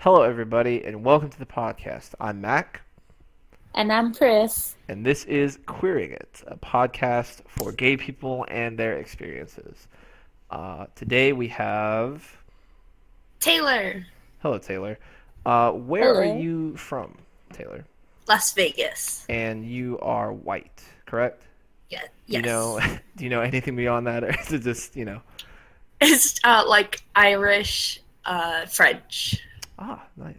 Hello, everybody, and welcome to the podcast. I'm Mac, And I'm Chris. and this is Queering It, a podcast for gay people and their experiences. Uh, today we have. Taylor, Hello, Taylor. Uh, where Hello. are you from, Taylor? Las Vegas. And you are white, correct? Yeah, yes. You know, do you know anything beyond that, or is it just you know? it's uh, like Irish, uh, French. Ah, nice.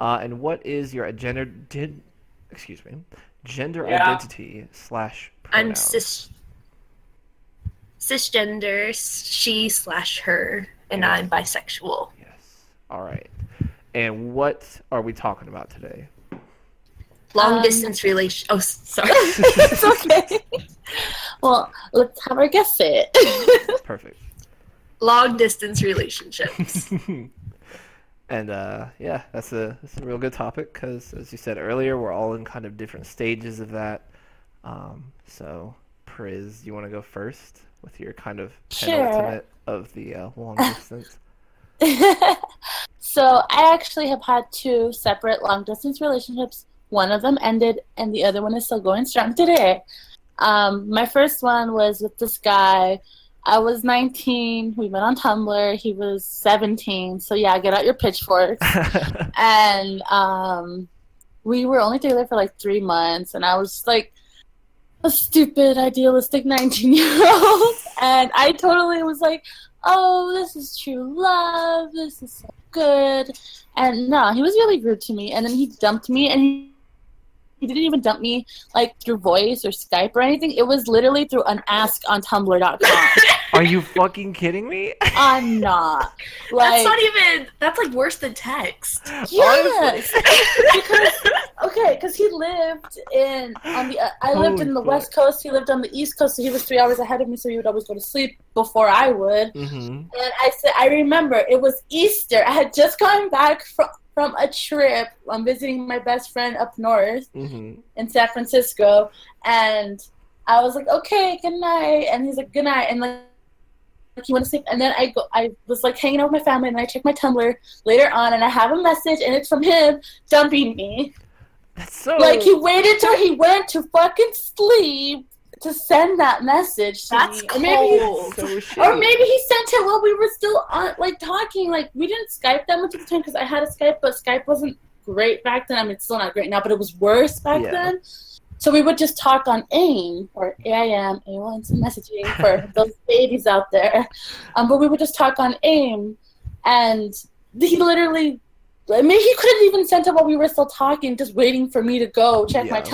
Uh, and what is your gender? Did excuse me, gender Yeah. identity slash I'm cis cisgender, she slash her, and Yes. I'm bisexual. Yes. All right. And what are we talking about today? Long Um, distance relation. Oh, sorry. it's okay. well, let's have our guest say it. Perfect. Long distance relationships. and uh, yeah, that's a that's a real good topic because, as you said earlier, we're all in kind of different stages of that. Um, so, Priz, you want to go first with your kind of Sure. penultimate of the uh, long distance? so, I actually have had two separate long distance relationships. One of them ended, and the other one is still going strong today. Um, my first one was with this guy. I was 19. We met on Tumblr. He was 17. So, yeah, get out your pitchforks. and um, we were only together for like three months, and I was like a stupid, idealistic 19 year old, and I totally was like, "Oh, this is true love. This is so good." And no, he was really rude to me, and then he dumped me, and he. He didn't even dump me like through voice or Skype or anything. It was literally through an ask on Tumblr.com. are you fucking kidding me? I'm not. that's not even. That's like worse than text. Yes, because okay, because he lived in on the uh, I lived Holy in the fuck. west coast. He lived on the east coast, so he was three hours ahead of me. So he would always go to sleep before I would. hmm And I said, I remember it was Easter. I had just gotten back from from a trip. I'm visiting my best friend up north hmm in San Francisco, and I was like, okay, good night. And he's like, good night. And like, like he went to sleep. And then I go, I was like hanging out with my family, and I check my Tumblr later on, and I have a message, and it's from him dumping me. That's so. Like he waited till he went to fucking sleep to send that message to That's me. Or maybe, cold. so or maybe he sent it while we were still on, like talking. Like we didn't Skype that much at the time because I had a Skype, but Skype wasn't great back then. I mean, it's still not great now, but it was worse back Yeah. then. So we would just talk on AIM or AIM, AOL Instant Messaging for those babies out there. Um, but we would just talk on AIM, and he literally. I mean, he could have even sent it while we were still talking, just waiting for me to go check my Yeah.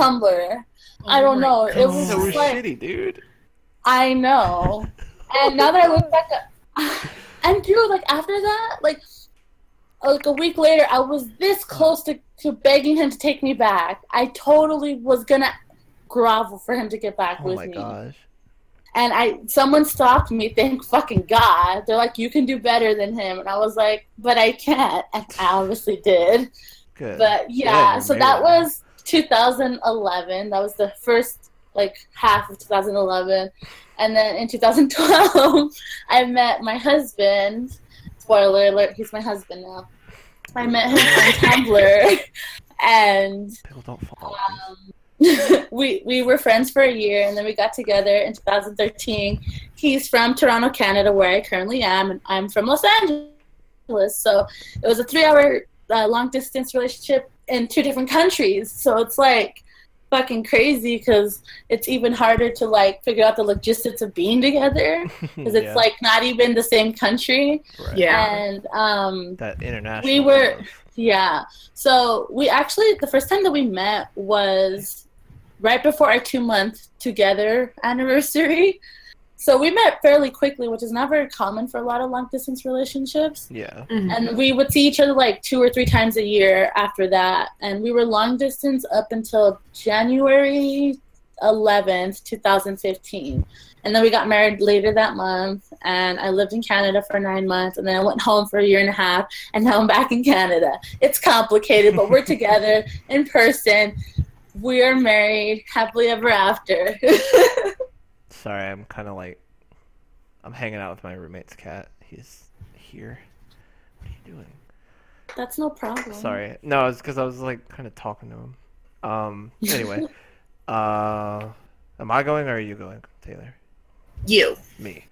Tumblr. I oh don't know. It was so just like shitty, dude. I know. And now that I look back at and dude, like after that, like like a week later, I was this close to, to begging him to take me back. I totally was gonna grovel for him to get back with me. Oh with my me. gosh. And I someone stopped me, thank fucking God. They're like, You can do better than him and I was like, But I can't and I obviously did. Good. But Yeah, yeah, you're so that was 2011. That was the first like half of 2011, and then in 2012, I met my husband. Spoiler alert: he's my husband now. I met him on Tumblr, and um, we we were friends for a year, and then we got together in 2013. He's from Toronto, Canada, where I currently am, and I'm from Los Angeles. So it was a three-hour uh, long-distance relationship in two different countries. So it's like fucking crazy because it's even harder to like figure out the logistics of being together because it's Yeah, like not even the same country. right. Yeah. And um, that international. We were- love. yeah. So we actually the first time that we met was right before our two month together anniversary. So we met fairly quickly, which is not very common for a lot of long distance relationships. Yeah. Mhm. And we would see each other like two or three times a year after that. And we were long distance up until January 11th, 2015. And then we got married later that month. And I lived in Canada for nine months. And then I went home for a year and a half. And now I'm back in Canada. It's complicated, but we're together in person. We are married happily ever after. Sorry, I'm kind of like, I'm hanging out with my roommate's cat. He's here. What are you doing? That's no problem. Sorry. No, it's because I was like kind of talking to him. Um. Anyway, uh, am I going or are you going, Taylor? You. Me.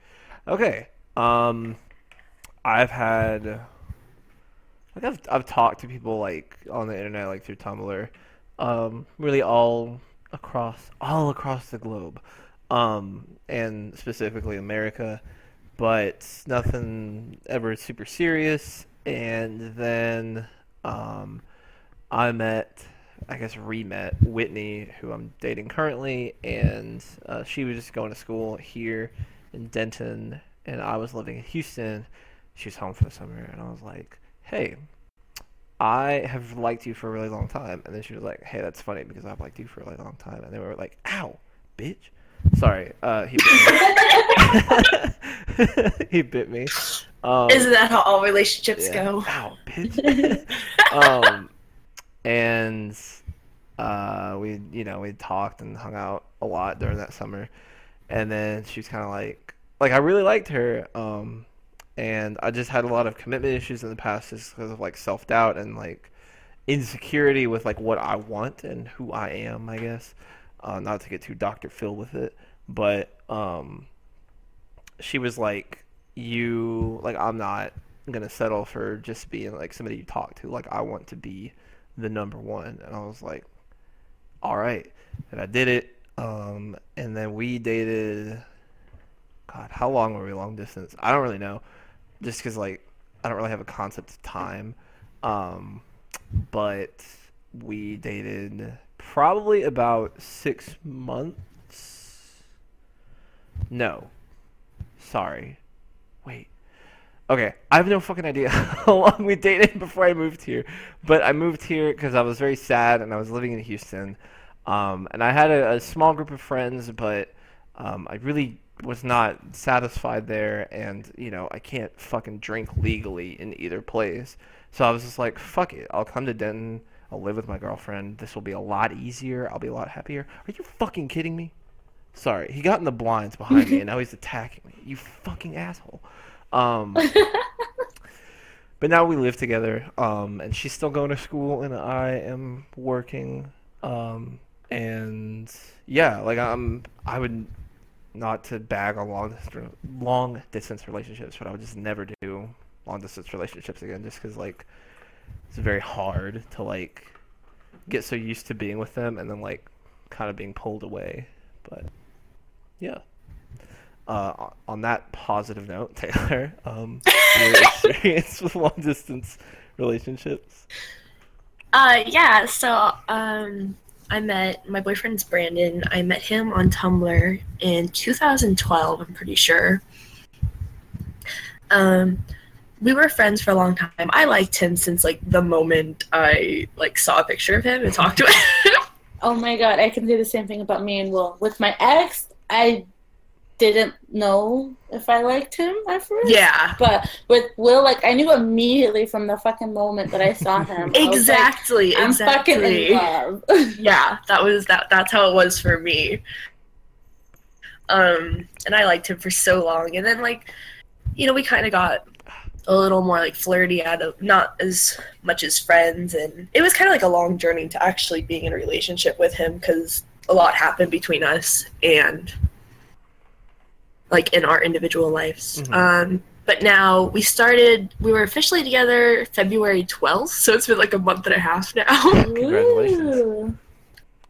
Okay. Um, I've had like I've I've talked to people like on the internet, like through Tumblr, um, really all across all across the globe, um, and specifically America, but nothing ever super serious. And then um, I met, I guess re-met Whitney, who I'm dating currently, and uh, she was just going to school here in Denton, and I was living in Houston. She was home for the summer, and I was like, "Hey, I have liked you for a really long time." And then she was like, "Hey, that's funny because I've liked you for a really long time." And they were like, "Ow, bitch." Sorry, uh, he bit me. he bit me. Um, Isn't that how all relationships yeah. go? Ow, bitch. um, and uh, we, you know, we talked and hung out a lot during that summer. And then she was kind of like, like I really liked her. Um, and I just had a lot of commitment issues in the past, just because of like self doubt and like insecurity with like what I want and who I am. I guess. Uh, not to get too Dr. Phil with it, but um, she was like, "You like I'm not gonna settle for just being like somebody you talk to. Like I want to be the number one." And I was like, "All right," and I did it. Um, and then we dated. God, how long were we long distance? I don't really know, just because like I don't really have a concept of time. Um, but we dated probably about six months. No, sorry. Wait. Okay, I have no fucking idea how long we dated before I moved here. But I moved here because I was very sad and I was living in Houston. Um, and I had a, a small group of friends, but um, I really was not satisfied there. And, you know, I can't fucking drink legally in either place. So I was just like, fuck it. I'll come to Denton. I'll live with my girlfriend. This will be a lot easier. I'll be a lot happier. Are you fucking kidding me? Sorry, he got in the blinds behind me, and now he's attacking me. You fucking asshole. Um, but now we live together, um, and she's still going to school, and I am working. Um, and yeah, like I'm, I would not to bag on long distance, long distance relationships, but I would just never do long distance relationships again, just because like it's very hard to like get so used to being with them, and then like kind of being pulled away. But yeah. Uh, on that positive note, Taylor, um, your experience with long distance relationships. Uh, yeah. So, um, I met my boyfriend's Brandon. I met him on Tumblr in 2012. I'm pretty sure. Um, we were friends for a long time. I liked him since like the moment I like saw a picture of him and talked to him. Oh my god, I can say the same thing about me and Will. With my ex, I didn't know if I liked him at first. yeah. But with Will, like I knew immediately from the fucking moment that I saw him. Was like, Exactly. I'm exactly. fucking in love. yeah, that was that. That's how it was for me. Um, and I liked him for so long, and then like, you know, we kind of got a little more like flirty out of not as much as friends, and it was kind of like a long journey to actually being in a relationship with him because a lot happened between us and like in our individual lives. Mhm. Um, but now we started. We were officially together February twelfth, so it's been like a month and a half now. Congratulations.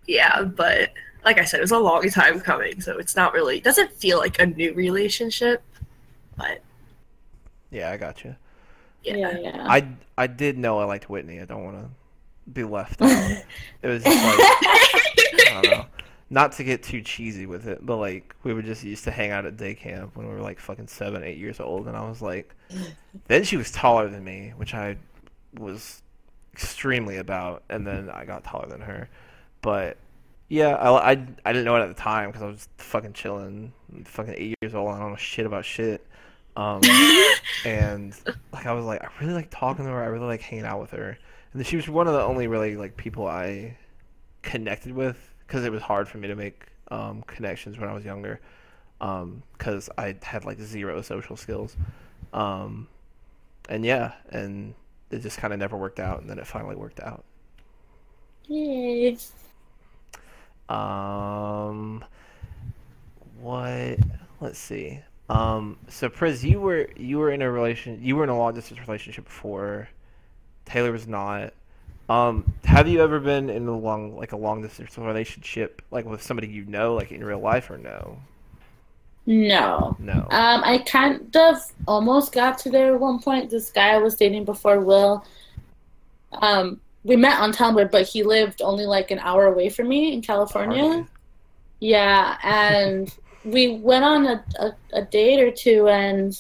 Yeah, but like I said, it was a long time coming, so it's not really it doesn't feel like a new relationship. But Yeah, I got you. yeah. Yeah, yeah. I I did know I liked Whitney. I don't want to be left out. it was just like I don't know. Not to get too cheesy with it, but like we were just used to hang out at day camp when we were like fucking seven, eight years old, and I was like, then she was taller than me, which I was extremely about, and then I got taller than her. But yeah, I, I, I didn't know it at the time because I was fucking chilling, fucking eight years old, and I don't know shit about shit. Um, and like I was like, I really like talking to her. I really like hanging out with her. And she was one of the only really like people I connected with because it was hard for me to make um, connections when I was younger because I had like zero social skills. Um, and yeah, and it just kind of never worked out, and then it finally worked out. Yay. Um, what? Let's see. Um, so Priz, you were you were in a relation, you were in a long distance relationship before. Taylor was not. Um, have you ever been in a long, like a long distance relationship, like with somebody you know, like in real life, or no? No. No. Um, I kind of almost got to there at one point. This guy I was dating before Will. Um, we met on Tumblr, but he lived only like an hour away from me in California. Yeah, and we went on a, a, a date or two, and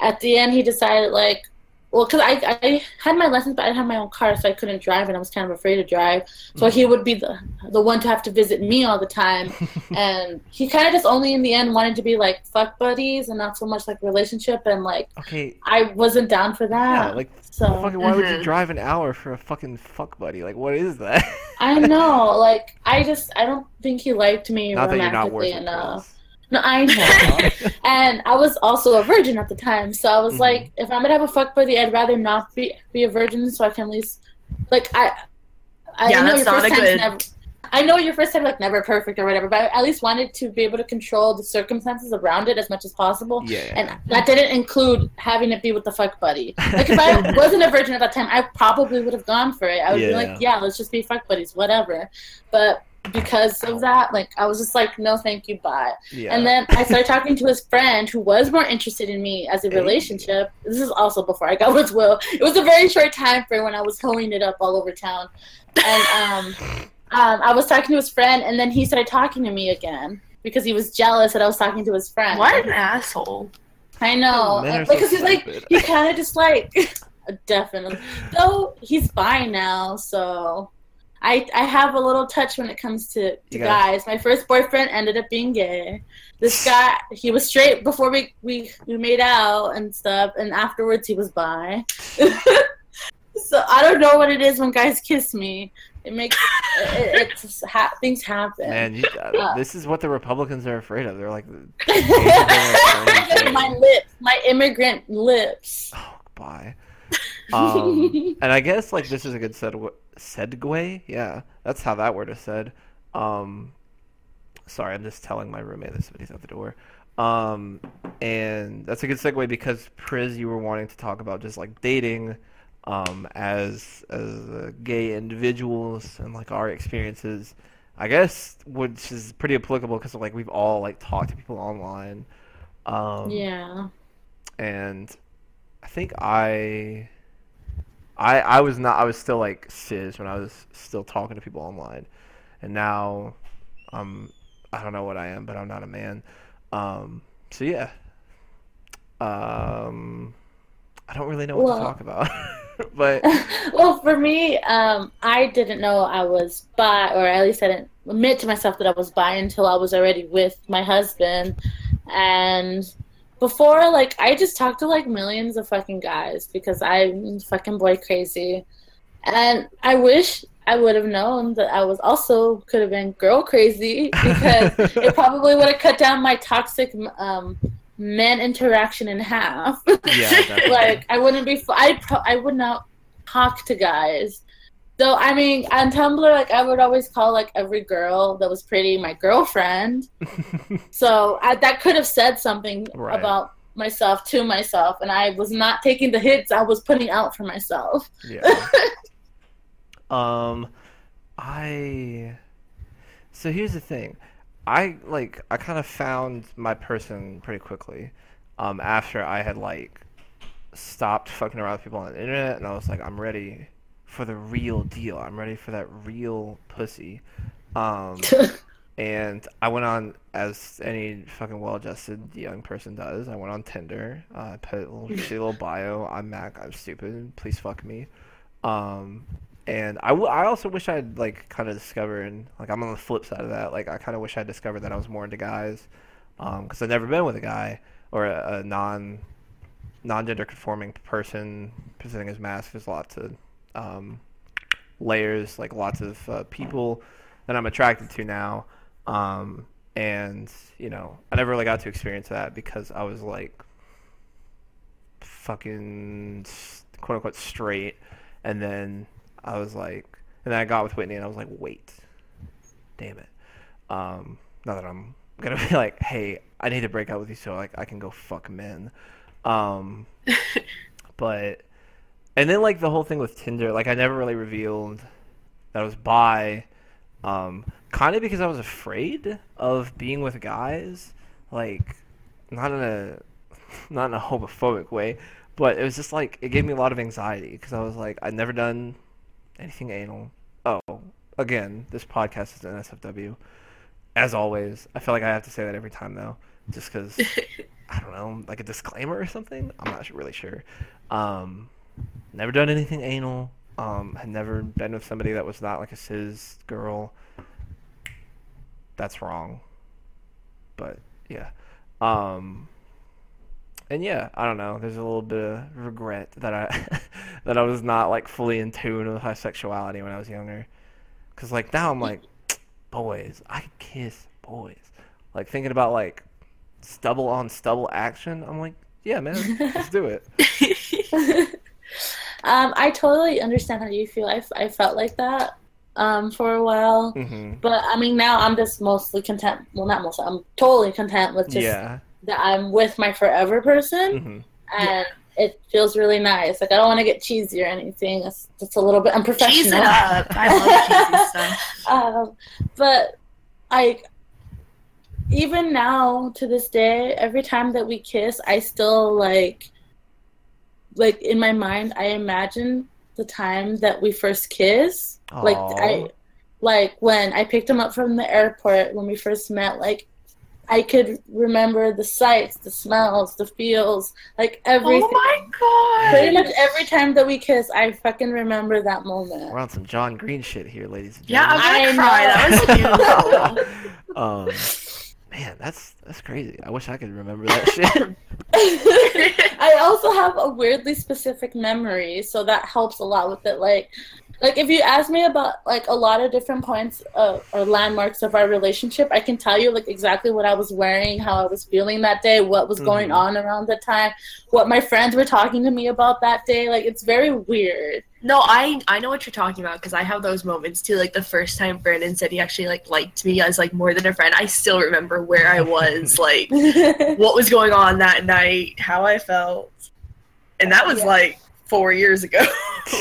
at the end, he decided, like, well, because I, I had my lessons, but I didn't have my own car, so I couldn't drive, and I was kind of afraid to drive. So he would be the, the one to have to visit me all the time. and he kind of just only in the end wanted to be like fuck buddies and not so much like relationship. And like, Okay. I wasn't down for that. Yeah, like so fucking. Why would you Mhm. drive an hour for a fucking fuck buddy? Like, what is that? I know, like, I just, I don't think he liked me Not that you're not worth romantically it. enough. No, I know. and I was also a virgin at the time, so I was Mhm. like, if I'm gonna have a fuck buddy, I'd rather not be be a virgin, so I can at least, like, I, I Yeah, know your not first time's good- never. I know your first time like never perfect or whatever, but I at least wanted to be able to control the circumstances around it as much as possible. Yeah. And that didn't include having it be with the fuck buddy. Like if I wasn't a virgin at that time, I probably would have gone for it. I would be like, yeah, let's just be fuck buddies, whatever. But because of that, like I was just like, no, thank you, bye. yeah. And then I started talking to his friend who was more interested in me as a Hey. relationship. This is also before I got with Will. It was a very short time frame when I was hoeing it up all over town. And um, um, I was talking to his friend, and then he started talking to me again because he was jealous that I was talking to his friend. What an asshole. I know. Men are And- so because he's like, he kind of just like, definitely. Though he's fine now, so I I have a little touch when it comes to, to guys. My first boyfriend ended up being gay. This guy, he was straight before we we we made out and stuff, and afterwards he was bi. so I don't know what it is when guys kiss me. It makes it, it, it's ha- things happen. Man, you, uh, Uh, this is what the Republicans are afraid of. They're like, my lips, my immigrant lips. oh, bye. Um, and I guess like this is a good segue. Segue, yeah, that's how that word is said. Um, sorry, I'm just telling my roommate that somebody's at the door. Um, and that's a good segue because Priz, you were wanting to talk about just like dating, um, as as uh, gay individuals and like our experiences. I guess which is pretty applicable because like we've all like talked to people online. Um, yeah. and I think I, I, I was not. I was still like cis when I was still talking to people online, and now, um, I don't know what I am, but I'm not a man. Um, so yeah. Um, I don't really know what Well- to talk about, but well, for me, um, I didn't know I was bi, or at least I didn't admit to myself that I was bi until I was already with my husband. And before, like, I just talked to like millions of fucking guys because I'm fucking boy crazy. And I wish I would have known that I was also could have been girl crazy because it probably would have cut down my toxic um, men interaction in half. yeah, like I wouldn't be. I pro- I would not talk to guys. Though I mean, on Tumblr, like I would always call like every girl that was pretty my girlfriend. So I, that could have said something Right. about myself to myself, and I was not taking the hits I was putting out for myself. Yeah. um, I. So here's the thing, I like I kind of found my person pretty quickly, um, after I had like stopped fucking around with people on the internet, and I was like, I'm ready for the real deal. I'm ready for that real pussy. Um, and I went on as any fucking well-adjusted young person does. I went on Tinder. Uh, I put a little, shitty little bio. I'm Mac. I'm stupid. Please fuck me. Um, and I, w- I also wish I'd like kind of discovered like I'm on the flip side of that. Like I kind of wish I'd discovered that I was more into guys, because I've never been with a guy or a, a non non-gender conforming person presenting his mask. There's lots of um, layers, like lots of uh, people that I'm attracted to now. Um, and you know, I never really got to experience that because I was like fucking quote unquote straight, and then I was like, and then I got with Whitney, and I was like, wait, damn it. Um, not that I'm gonna be like, hey, I need to break up with you so like I can go fuck men. Um, but and then like the whole thing with Tinder, like I never really revealed that I was bi, um, kind of because I was afraid of being with guys, like not in a not in a homophobic way, but it was just like it gave me a lot of anxiety because I was like I'd never done anything anal. Oh, again, this podcast is NSFW. As always, I feel like I have to say that every time though, just because I don't know, like a disclaimer or something. I'm not really sure. Um, never done anything anal. Um, had never been with somebody that was not like a cis girl. That's wrong. But yeah. Um, and yeah, I don't know. There's a little bit of regret that I that I was not like fully in tune with my sexuality when I was younger. Cause like now I'm like, boys, I kiss boys. Like thinking about like stubble on stubble action. I'm like, yeah, man, let's do it. um, I totally understand how you feel. I, I felt like that um, for a while, hmm but I mean now I'm just mostly content. Well, not mostly. I'm totally content with just Yeah. that I'm with my forever person, hmm and it feels really nice. Like I don't want to get cheesy or anything. It's it's a little bit unprofessional. Cheese it up. I love cheesy stuff. um, but I, even now to this day, every time that we kiss, I still like, like in my mind, I imagine the time that we first kissed. Like I, like when I picked him up from the airport when we first met. Like I could remember the sights, the smells, the feels, like everything. Oh my god. Pretty much every time that we kiss, I fucking remember that moment. We're on some John Green shit here, ladies and Yeah, I'm gentlemen. gonna I cry. know. That was beautiful. um, man, that's that's crazy. I wish I could remember that shit. I also have a weirdly specific memory, so that helps a lot with it. Like, like if you ask me about like a lot of different points of, or landmarks of our relationship, I can tell you like exactly what I was wearing, how I was feeling that day, what was going Mhm. on around the time, what my friends were talking to me about that day. Like, it's very weird. No, I I know what you're talking about because I have those moments too. Like the first time Brandon said he actually like liked me as like more than a friend. I still remember where I was, like what was going on that night, how I felt, and that was Yeah. like four years ago.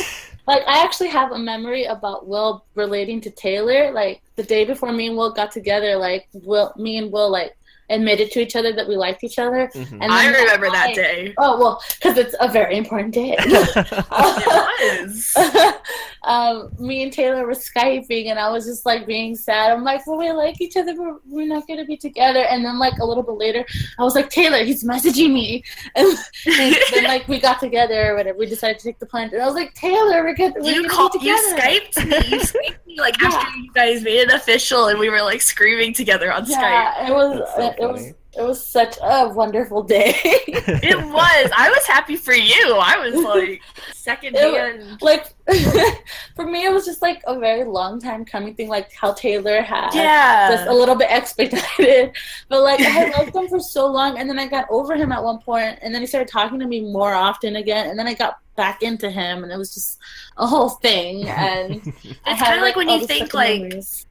Like I actually have a memory about Will relating to Taylor. Like the day before me and Will got together, like Will, me and Will like admitted to each other that we liked each other. Mhm. And I then remember that night- day. Oh well, because it's a very important day. It was. um, me and Taylor were skyping, and I was just like being sad. I'm like, well, we like each other, but we're not gonna be together. And then like a little bit later, I was like, Taylor, he's messaging me, and, and then like we got together or whatever. We decided to take the plunge, and I was like, Taylor, we're good. We're you gonna call be you together. Skyped me. You Skyped me like Yeah. after you guys made it official, and we were like screaming together on Skype. Yeah, it was That's so it, it was it was such a wonderful day. It was. I was happy for you. I was like second hand. like for me, it was just like a very long time coming thing, like how Taylor had yeah. just a little bit expedited. But like I had liked him for so long, and then I got over him at one point, and then he started talking to me more often again, and then I got back into him, and it was just a whole thing. And It's kinda like when you think, like, memories.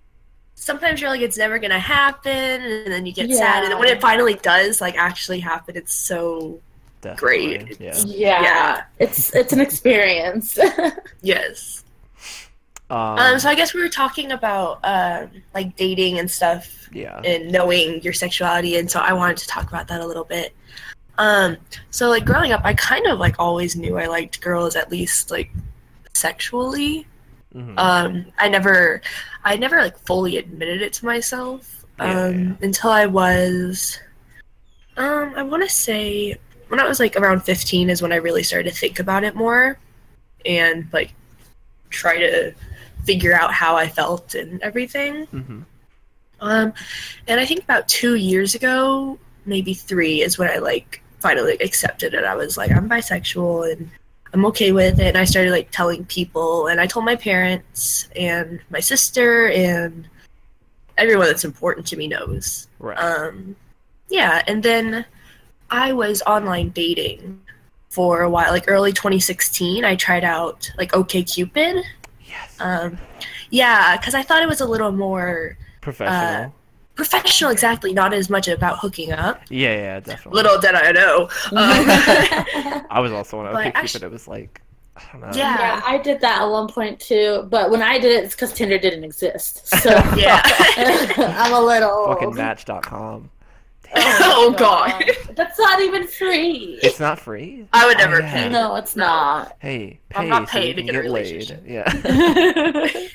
Sometimes you're like it's never gonna happen, and then you get sad, and then when it finally does, like actually happen, it's so Definitely, Great. Yeah. yeah, yeah. it's it's an experience. yes. Um, Um. So I guess we were talking about um like dating and stuff, yeah. and knowing your sexuality, and so I wanted to talk about that a little bit. Um. So like growing up, I kind of like always knew I liked girls at least like sexually. Mhm. um i never i never like fully admitted it to myself um yeah. until i was um i want to say when i was like around 15 is when i really started to think about it more and like try to figure out how i felt and everything Mhm. um and i think about two years ago maybe three is when i like finally accepted it i was like i'm bisexual and I'm okay with it. And I started like telling people, and I told my parents and my sister and everyone that's important to me knows. Right. Um, yeah, and then I was online dating for a while, like early 2016. I tried out like OkCupid. Yes. Um, yeah, because I thought it was a little more Professional. Professional. Exactly, not as much about hooking up. yeah, yeah, definitely. Little did I know. Um, I was also on But OkCupid. actu- It was like, I don't know. Yeah. Yeah, I did that at one point too, but when I did it, it's because Tinder didn't exist. So yeah. I'm a little Fucking Match.com. Oh, God. That's not even free. It's not free. I would never Oh, yeah. pay. no, it's not. Hey, pay I'm not so you paid to can get a laid. Yeah.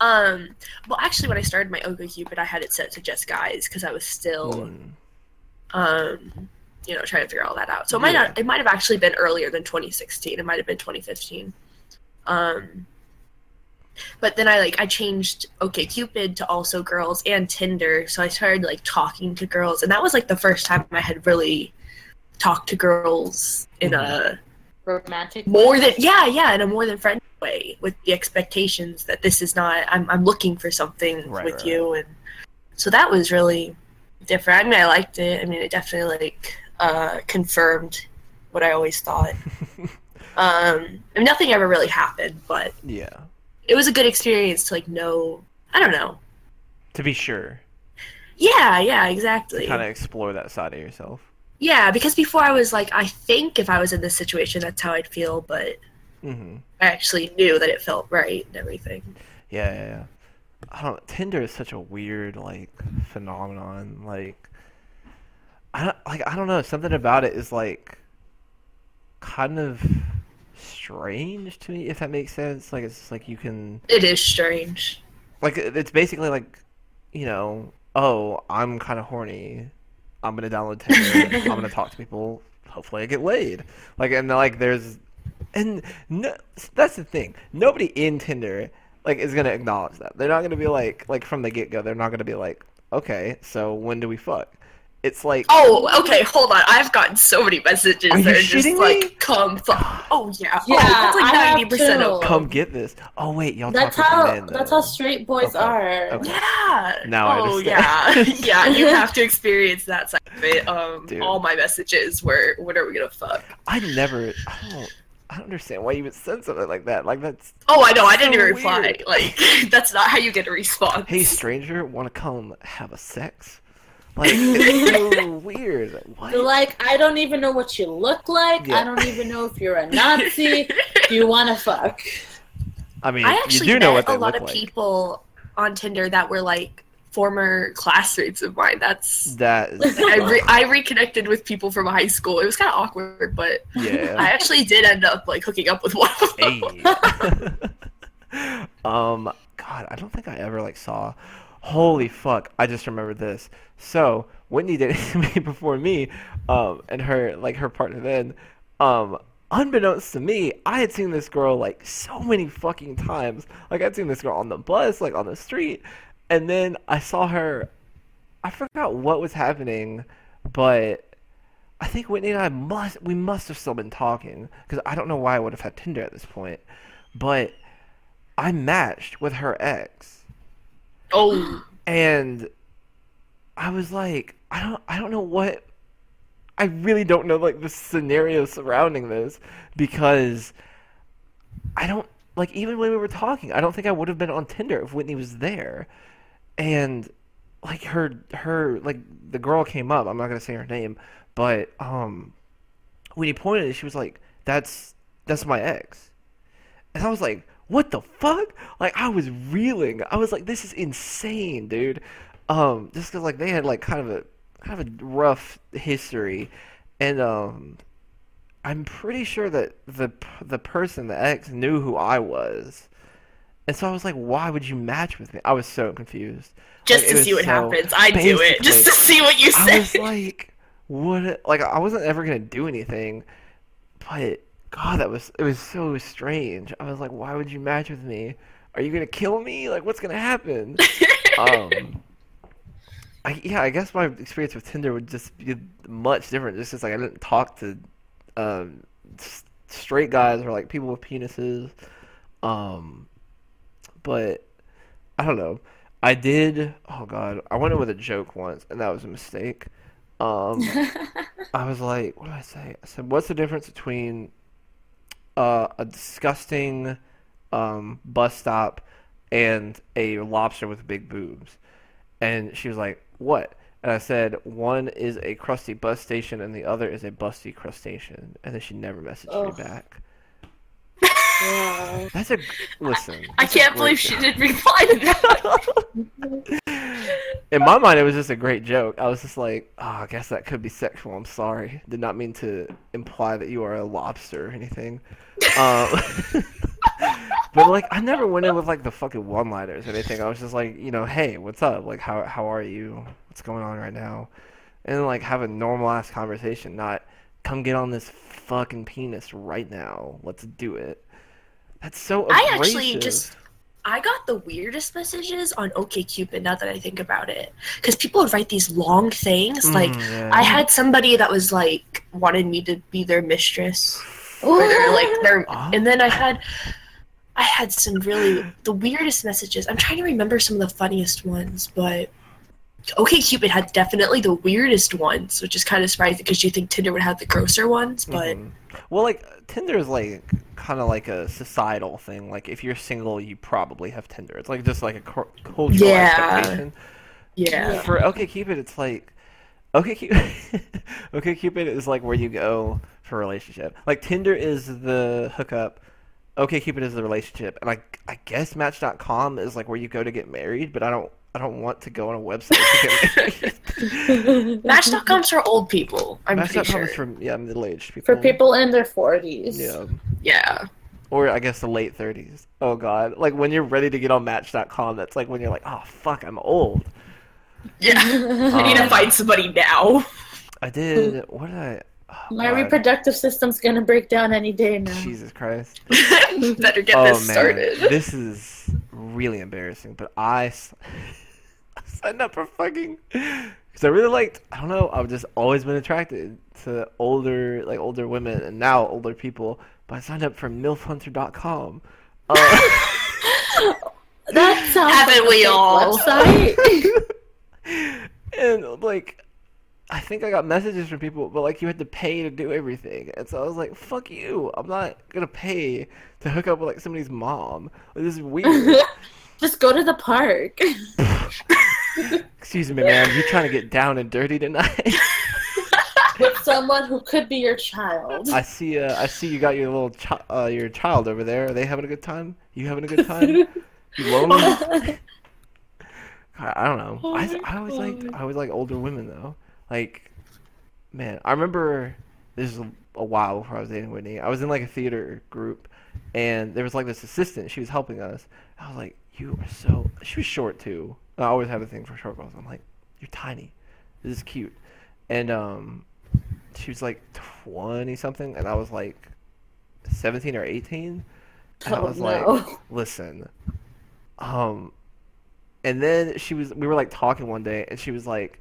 Um, well, actually, when I started my OkCupid, I had it set to just guys because I was still, Mm. um, you know, trying to figure all that out. So it might Yeah. not, it might have actually been earlier than 2016. It might have been 2015. Um, but then I like I changed OkCupid to also girls and Tinder, so I started like talking to girls, and that was like the first time I had really talked to girls in a Romantic. more than yeah yeah in a more than friendly way with the expectations that this is not i'm, I'm looking for something Right, with right, you and so that was really different i mean i liked it i mean it definitely like uh confirmed what i always thought um I mean, nothing ever really happened but yeah. it was a good experience to like know i don't know To be sure. yeah yeah exactly Kind of explore that side of yourself. Yeah because before i was like i think if i was in this situation that's how i'd feel but hmm i actually knew that it felt right and everything Yeah, yeah, yeah. I don't. Tinder is such a weird like phenomenon. Like, I don't like. I don't know. Something about it is like kind of strange to me, if that makes sense. Like, it's like you can it is strange like it's basically like you know oh i'm kind of horny i'm gonna download tinder i'm gonna talk to people. Hopefully i get laid. Like and like there's and no, that's the thing. Nobody in tinder like is gonna acknowledge that. They're not gonna be like like from the get-go they're not gonna be like okay so when do we fuck it's like Oh, okay, hold on. I've gotten so many messages Are you that are just shitting like, come fuck. Oh, yeah. Yeah, oh, that's like I 90% of too. come get this oh wait y'all That's talk how. men, that's how straight boys Okay. are. Okay. Yeah. Now oh, understand. yeah. yeah, you have to experience that side of it. Um, Dude. all my messages were, when are we going to fuck? i never i don't I don't understand why you would send something like that. Like that's Oh, I know. I didn't So even reply. weird. Like, that's not how you get a response. hey stranger, want to come have a sex? Like it's so weird. What? They're like, I don't even know what you look like. Yeah. I don't even know if you're a Nazi. Do you want to fuck? I mean, I you actually do know met what they a lot look of like. people on Tinder that were like former classmates of mine. That's That is I, re- I reconnected with people from high school. It was kind of awkward, but yeah. I actually did end up like hooking up with one of them. Hey. um, God, I don't think I ever like saw. Holy fuck! I just remembered this. So Whitney did it me before me, um, and her like her partner then. Um, unbeknownst to me, I had seen this girl like so many fucking times. Like I'd seen this girl on the bus, like on the street, and then I saw her. I forgot what was happening, but I think Whitney and I must we must have still been talking because I don't know why I would have had Tinder at this point, but I matched with her ex, Oh, and I was like, I don't I don't know what I really don't know like the scenario surrounding this because I don't like even when we were talking, I don't think I would have been on Tinder if Whitney was there, and like her her like the girl came up. I'm not gonna say her name, but um, when he pointed, it, she was like, "That's that's my ex," and I was like, "What the fuck?" Like I was reeling. I was like, "This is insane, dude." Um, just because like they had like kind of a kind of a rough history, and um, I'm pretty sure that the the person, the ex, knew who I was. And so I was like, why would you match with me? I was so confused. just Like, to see what so- happens. I do it just to see what you say. I was like, what? Like, I wasn't ever gonna do anything, but God, that was it was so strange. I was like, why would you match with me? Are you gonna kill me? Like, what's gonna happen? um, I, yeah, I guess my experience with Tinder would just be much different. Just because like I didn't talk to um, s- straight guys or like people with penises. Um, but I don't know. I did. Oh God, I went in with a joke once, and that was a mistake. Um, I was like, what did I say? I said, what's the difference between uh, a disgusting um, bus stop and a lobster with big boobs? And she was like, what? And I said, one is a crusty bus station and the other is a busty crustacean. And then she never messaged Ugh. me back. That's a listen. I can't believe she didn't reply to that. In my mind, it was just a great joke. I was just like, oh, I guess that could be sexual. I'm sorry. Did not mean to imply that you are a lobster or anything. Um, but like, I never went in with like the fucking one-liners or anything. I was just like, you know, hey, what's up? Like, how how are you? What's going on right now? And like have a normal ass conversation, not come get on this fucking penis right now. Let's do it. That's so I actually just I got the weirdest messages on OkCupid now that I think about it. Because people would write these long things. Mm, like yeah. I had somebody that was like wanted me to be their mistress. Or like their Oh. and then I had I had some really the weirdest messages. I'm trying to remember some of the funniest ones, but OkCupid had definitely the weirdest ones, which is kind of surprising because you think Tinder would have the grosser ones, but Mhm. well, like Tinder is like kind of like a societal thing. Like if you're single, you probably have Tinder. It's like just like a cultural Yeah. expectation. yeah. For OkCupid, it's like Okay Cupid. okay Cupid is like where you go for a relationship. Like Tinder is the hookup. Okay Cupid is the relationship, and I I guess Match.com is like where you go to get married. But I don't I don't want to go on a website to get married. Match.com's for old people, I'm pretty Match.com sure. is for yeah middle aged people. For people in their 40s. Yeah. yeah. Or I guess the late 30s. Oh god. Like when you're ready to get on match.com, that's like when you're like, "Oh fuck, I'm old." Yeah. I need to Um, find somebody now. I did what did I oh, My God. reproductive system's gonna break down any day now. Jesus Christ. Better get oh this man. started. This is really embarrassing, but I signed up for fucking cuz I really liked, I don't know, I've just always been attracted to older like older women and now older people, but I signed up for milfhunter.com. Uh, that sounds Haven't like we fake all? Website. and like I think I got messages from people, but like you had to pay to do everything, and so I was like, "Fuck you! I'm not gonna pay to hook up with like somebody's mom. Like, this is weird." Just go to the park. Excuse me, ma'am. You trying to get down and dirty tonight? with someone who could be your child. I see. Uh, I see you got your little chi- uh, your child over there. Are they having a good time? You having a good time? You lonely? I, I don't know. Oh I, I always like God. I always like older women though. Like, man, I remember this is a, while before I was dating Whitney. I was in like a theater group, and there was like this assistant. She was helping us. I was like, "You are so." She was short too. I always have a thing for short girls. I'm like, "You're tiny. This is cute," and um, she was like twenty something, and I was like seventeen or eighteen. And I Oh, was no. like, "Listen, um." And then she was, we were like talking one day, and she was like,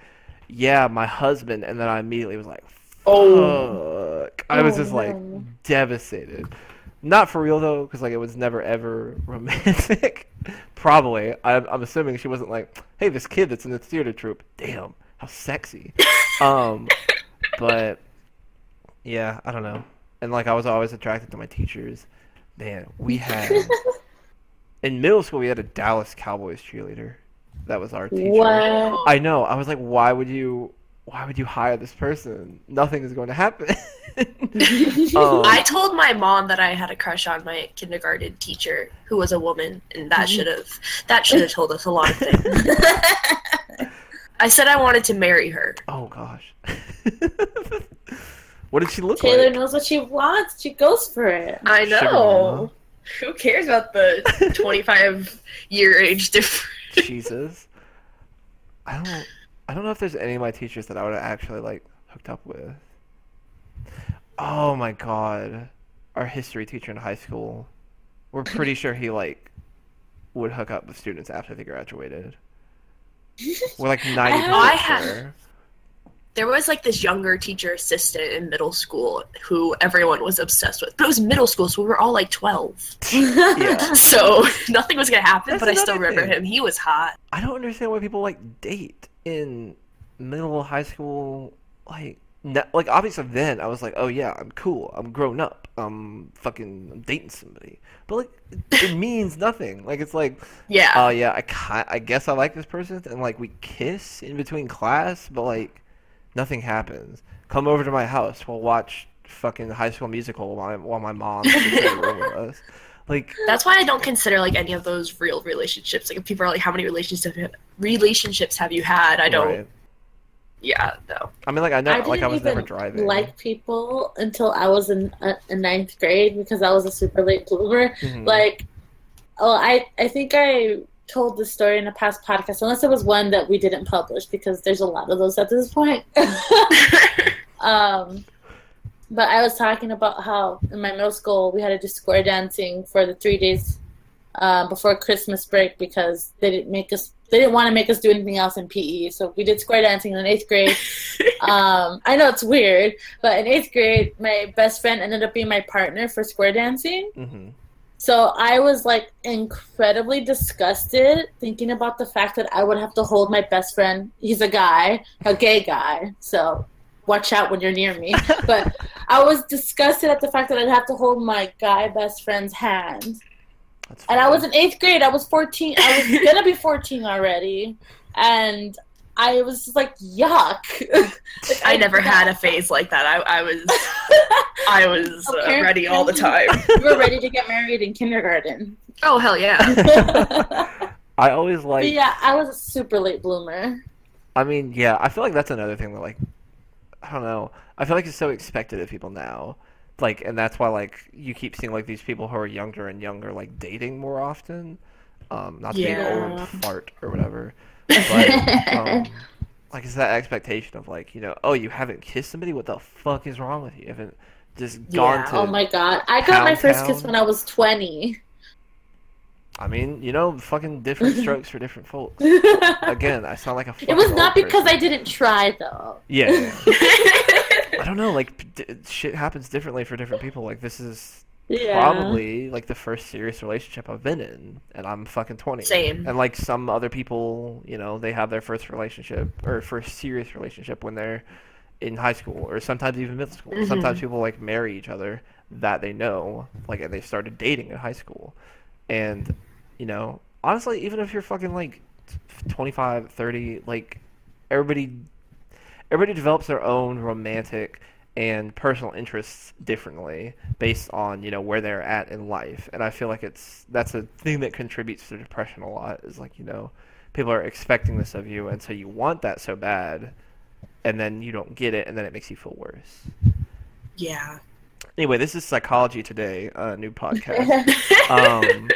"Yeah, my husband." And then I immediately was like, Oh. "Fuck!" I was Oh, just like no. devastated. Not for real though, because like it was never ever romantic. Probably, I'm, I'm assuming she wasn't like, "Hey, this kid that's in the theater troupe, damn, how sexy." um, but yeah, I don't know. And like I was always attracted to my teachers. Man, we had in middle school we had a Dallas Cowboys cheerleader. That was our teacher. What? I know. I was like, why would you? Why would you hire this person? Nothing is going to happen. um, I told my mom that I had a crush on my kindergarten teacher who was a woman, and that should have that should have told us a lot of things. I said I wanted to marry her. oh gosh. what did she look Taylor like? Taylor knows what she wants. She goes for it. I know. mama. Who cares about the 25 year age difference? Jesus. I don't. I don't know if there's any of my teachers that I would have actually like hooked up with. Oh my god, our history teacher in high school. We're pretty sure he like would hook up with students after they graduated. We're like ninety percent sure. There was like this younger teacher assistant in middle school who everyone was obsessed with. But it was middle school, so we were all like 12. Yeah. So nothing was going to happen, That's but I still remember thing. him. He was hot. I don't understand why people like date in middle high school like no, like obviously then I was like, oh yeah, I'm cool, I'm grown up, I'm fucking I'm dating somebody, but like it, it means nothing. Like it's like, Yeah. oh yeah, I I guess I like this person, and like we kiss in between class, but like nothing happens. Come over to my house, we'll watch fucking High School Musical while my, while my mom sits in the room with us. Like That's why I don't consider like any of those real relationships. Like if people are like, "How many relationships relationships have you had?" I don't. right. Yeah, no. I mean, like I know, I like I was even never driving. like people until I was in, uh, in ninth grade because I was a super late bloomer. Mhm. Like, oh, I I think I told the story in a past podcast, unless it was one that we didn't publish because there's a lot of those at this point. um, but I was talking about how in my middle school we had to do square dancing for the three days uh, before Christmas break because they didn't make us. They didn't want to make us do anything else in PE, so we did square dancing in eighth grade. um, I know it's weird, but in eighth grade, my best friend ended up being my partner for square dancing. Mhm. So I was like incredibly disgusted thinking about the fact that I would have to hold my best friend. He's a guy, a gay guy. So watch out when you're near me. But I was disgusted at the fact that I'd have to hold my guy best friend's hand. And I was in eighth grade. I was 14. I was gonna be 14 already. And I was just like, yuck. Like, I never had a phase like that. I, I was I was uh, ready all the time. We were ready to get married in kindergarten. Oh hell yeah! I always like. yeah, I was a super late bloomer. I mean, yeah, I feel like that's another thing that like I don't know. I feel like it's so expected of people now. Like and that's why like you keep seeing like these people who are younger and younger like dating more often. Um not to be an old fart or whatever. But um like it's that expectation of like, you know, oh you haven't kissed somebody? What the fuck is wrong with you? You haven't just gone Yeah. to oh my god. I got my first kiss when I was 20. I mean, you know, fucking different strokes for different folks. Again, I sound like a fucking It was not because I didn't try, though. Yeah. yeah. I don't know. Like d- shit happens differently for different people. Like this is Yeah. probably like the first serious relationship I've been in, and I'm fucking twenty. Same. And like some other people, you know, they have their first relationship or first serious relationship when they're in high school, or sometimes even middle school. Mhm. Sometimes people like marry each other that they know, like, and they started dating in high school, and you know, honestly, even if you're fucking like 25, 30, like everybody everybody develops their own romantic and personal interests differently based on you know where they're at in life and i feel like it's that's a thing that contributes to depression a lot is like you know people are expecting this of you and so you want that so bad and then you don't get it and then it makes you feel worse yeah. anyway this is psychology today a new podcast um,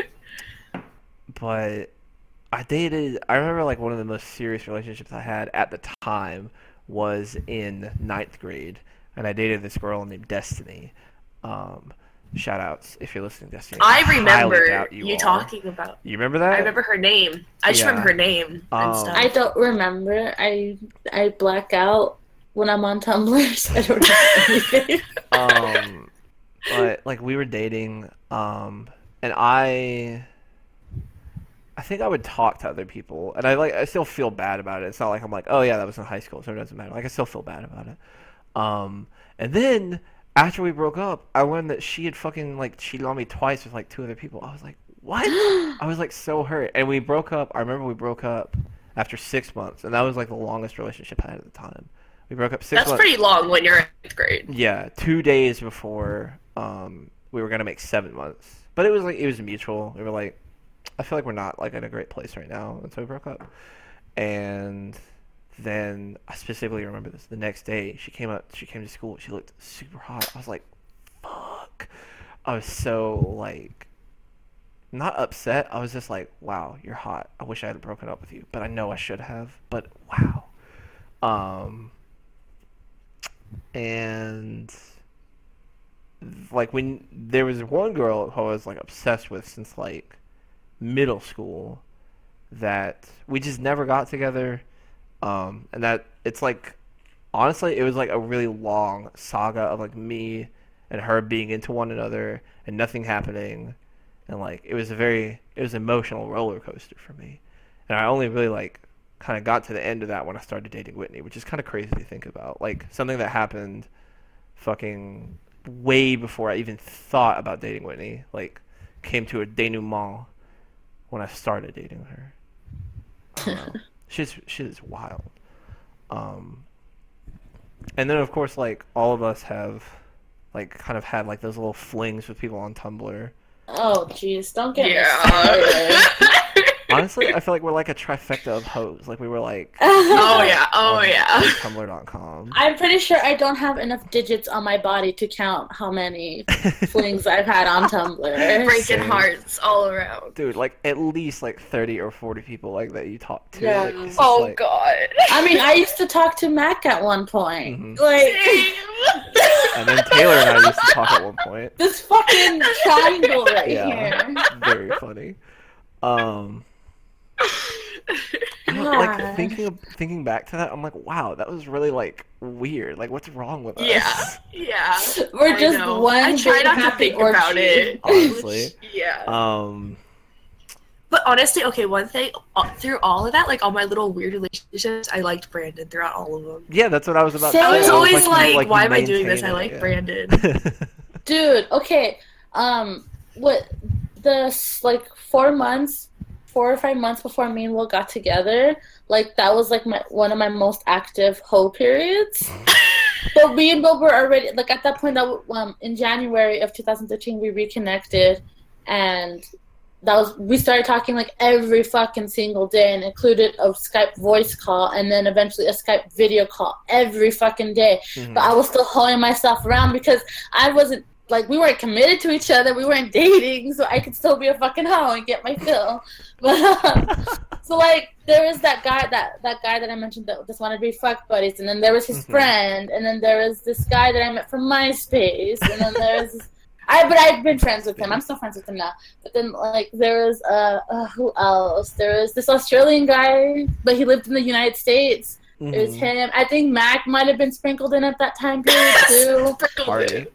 but I dated. I remember like one of the most serious relationships I had at the time was in ninth grade, and I dated this girl named Destiny. Um, shout outs if you're listening, Destiny. I highly remember doubt you, talking about. You remember that? I remember her name. I just Yeah. remember her name and Um, stuff. I don't remember. I I black out when I'm on Tumblr, so I don't know anything. um, but like we were dating, um, and I, I think I would talk to other people, and I like I still feel bad about it. It's not like I'm like, oh yeah, that was in high school, so it doesn't matter. Like I still feel bad about it. Um, and then after we broke up, I learned that she had fucking like cheated on me twice with like two other people. I was like, what? I was like so hurt, and we broke up. I remember we broke up after six months, and that was like the longest relationship I had at the time. We broke up six That's months. pretty long when you're in eighth grade. Yeah, two days before um, we were gonna make seven months, but it was like it was mutual. We were like, I feel like we're not like in a great place right now, and so we broke up. And then I specifically remember this. The next day, she came up. She came to school. She looked super hot. I was like, fuck. I was so like, not upset. I was just like, wow, you're hot. I wish I had broken up with you, but I know I should have. But wow. Um, and like when there was one girl who I was like obsessed with since like middle school that we just never got together um and that it's like honestly it was like a really long saga of like me and her being into one another and nothing happening and like it was a very it was an emotional roller coaster for me and I only really like kind of got to the end of that when I started dating Whitney, which is kind of crazy to think about. Like something that happened fucking way before I even thought about dating Whitney, like came to a denouement when I started dating her. I. She's shit is wild. Um, and then of course, like all of us have, like, kind of had like those little flings with people on Tumblr. Oh, jeez, don't get me Yeah. started. Honestly, I feel like we're like a trifecta of hoes. Like we were like oh yeah, oh on yeah. Tumblr.com. I'm pretty sure I don't have enough digits on my body to count how many flings I've had on Tumblr. Breaking Same. hearts all around. Dude, like at least like thirty or forty people like that you talk to. Yeah. Like, Oh like- god. I mean, I used to talk to Mac at one point. Mhm. Like And then Taylor and I used to talk at one point. this fucking triangle right Yeah. here. Very funny. Um, you know, God. like thinking of, thinking back to that, I'm like, wow, that was really like weird. Like, what's wrong with us? yeah, yeah. We're I just know. one I try not to think about orgy. it. Honestly. Yeah. Um, But honestly, okay, one thing uh, through all of that, like all my little weird relationships, I liked Brandon throughout all of them. yeah, that's what I was about. to Same. say. I was It always you- like, you why am I doing this? maintain I it, like yeah. Brandon. Dude, okay. Um, what the like four months, four or five months before me and Will got together, like that was like my one of my most active hoe periods. but me and Will were already like at that point that um in January of 2013 we reconnected, and that was we started talking like every fucking single day and included a Skype voice call and then eventually a Skype video call every fucking day Mhm. but I was still hoeing myself around because I wasn't like we weren't committed to each other, we weren't dating, so I could still be a fucking hoe and get my fill. But um, so like there was that guy that that guy that I mentioned that just wanted to be fuck buddies, and then there was his Mhm. friend, and then there was this guy that I met from MySpace, and then there was. I but I've been friends with him. I'm still friends with him now. But then like there was uh, uh who else? There was this Australian guy, but he lived in the United States. It was Mhm. him. I think Mac might have been sprinkled in at that time period too. Party.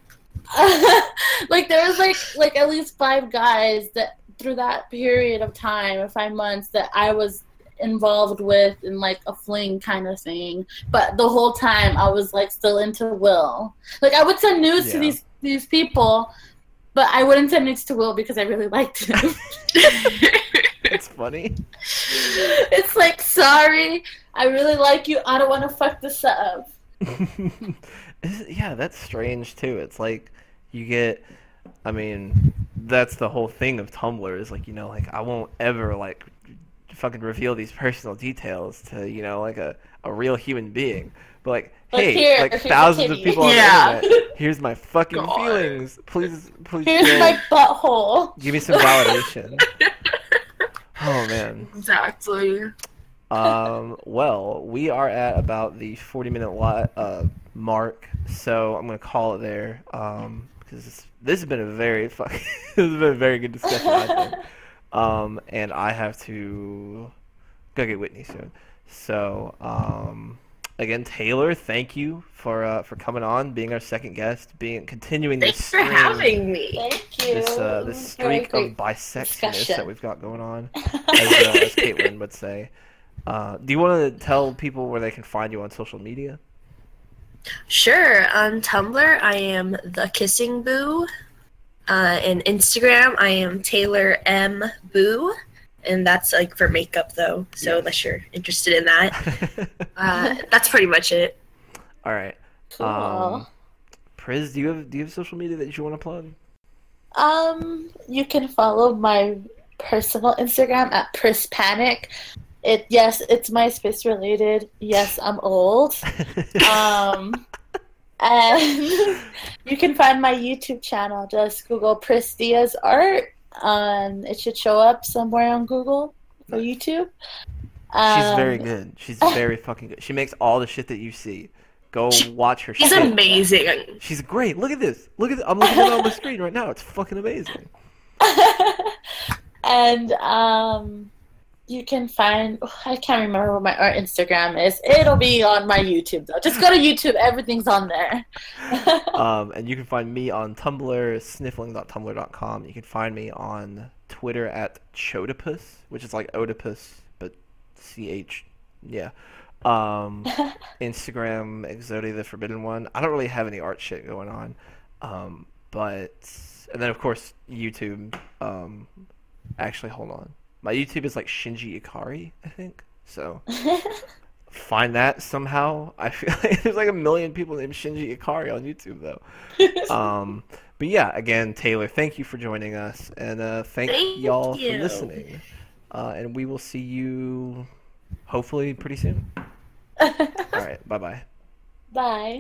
like there was like like at least five guys that through that period of time or five months that I was involved with in like a fling kind of thing. But the whole time I was like still into Will. Like I would send news to these these people, but I wouldn't send news to Will because I really liked him. It's funny. it's like sorry, I really like you. I don't want to fuck this up. Yeah, that's strange too. It's like you get. I mean, that's the whole thing of Tumblr is like you know like I won't ever like fucking reveal these personal details to you know like a a real human being. But like, But hey, here- like thousands of people on Yeah. the internet. Here's my fucking God. feelings. Please, please, Here's share. my butthole. give me some validation. oh man. exactly. Um, well, we are at about the 40 minute li- uh, mark, so I'm going to call it there. Um, because this, this has been a very fuck, this has been a very good discussion, I think. Um, and I have to go get Whitney soon. So, um, again, Taylor, thank you for uh, for coming on, being our second guest, being continuing this Thanks for stream, having me. Thank you. this uh, this streak of great bisexualness that we've got going on as, uh, as Caitlin would say. Uh, do you want to tell people where they can find you on social media? Sure. On Tumblr, I am the Kissing Booth. Uh, and Instagram, I am Taylor M Boo, and that's like for makeup though. So Yeah. unless you're interested in that, uh, that's pretty much it. All right. Cool. Um, Pris, do you have do you have social media that you want to plug? Um, you can follow my personal Instagram at Pris Panic. It yes, it's MySpace related. Yes, I'm old. Um, and you can find my YouTube channel. Just Google Pristia's Art. Um, it should show up somewhere on Google or YouTube. She's Um, very good. She's very fucking good. She makes all the shit that you see. Go She- watch her She's shit. amazing. She's great. Look at this. Look at This. I'm looking at it on the screen right now. It's fucking amazing. and um, you can find I can't remember what my art Instagram is. It'll be on my YouTube though. Just go to YouTube. Everything's on there. Um, and you can find me on Tumblr, sniffling.tumblr.com. You can find me on Twitter at Chodipus, which is like Oedipus, but C H yeah. Um, Instagram Exodia the Forbidden One. I don't really have any art shit going on, um, but and then of course YouTube. Um, actually, hold on. My YouTube is like Shinji Ikari, I think. So find that somehow. I feel like there's like a million people named Shinji Ikari on YouTube though. Um, but yeah, again, Taylor, thank you for joining us, and uh, thank, Thank y'all you. for listening. Uh, and we will see you hopefully pretty soon. All right, bye bye. Bye.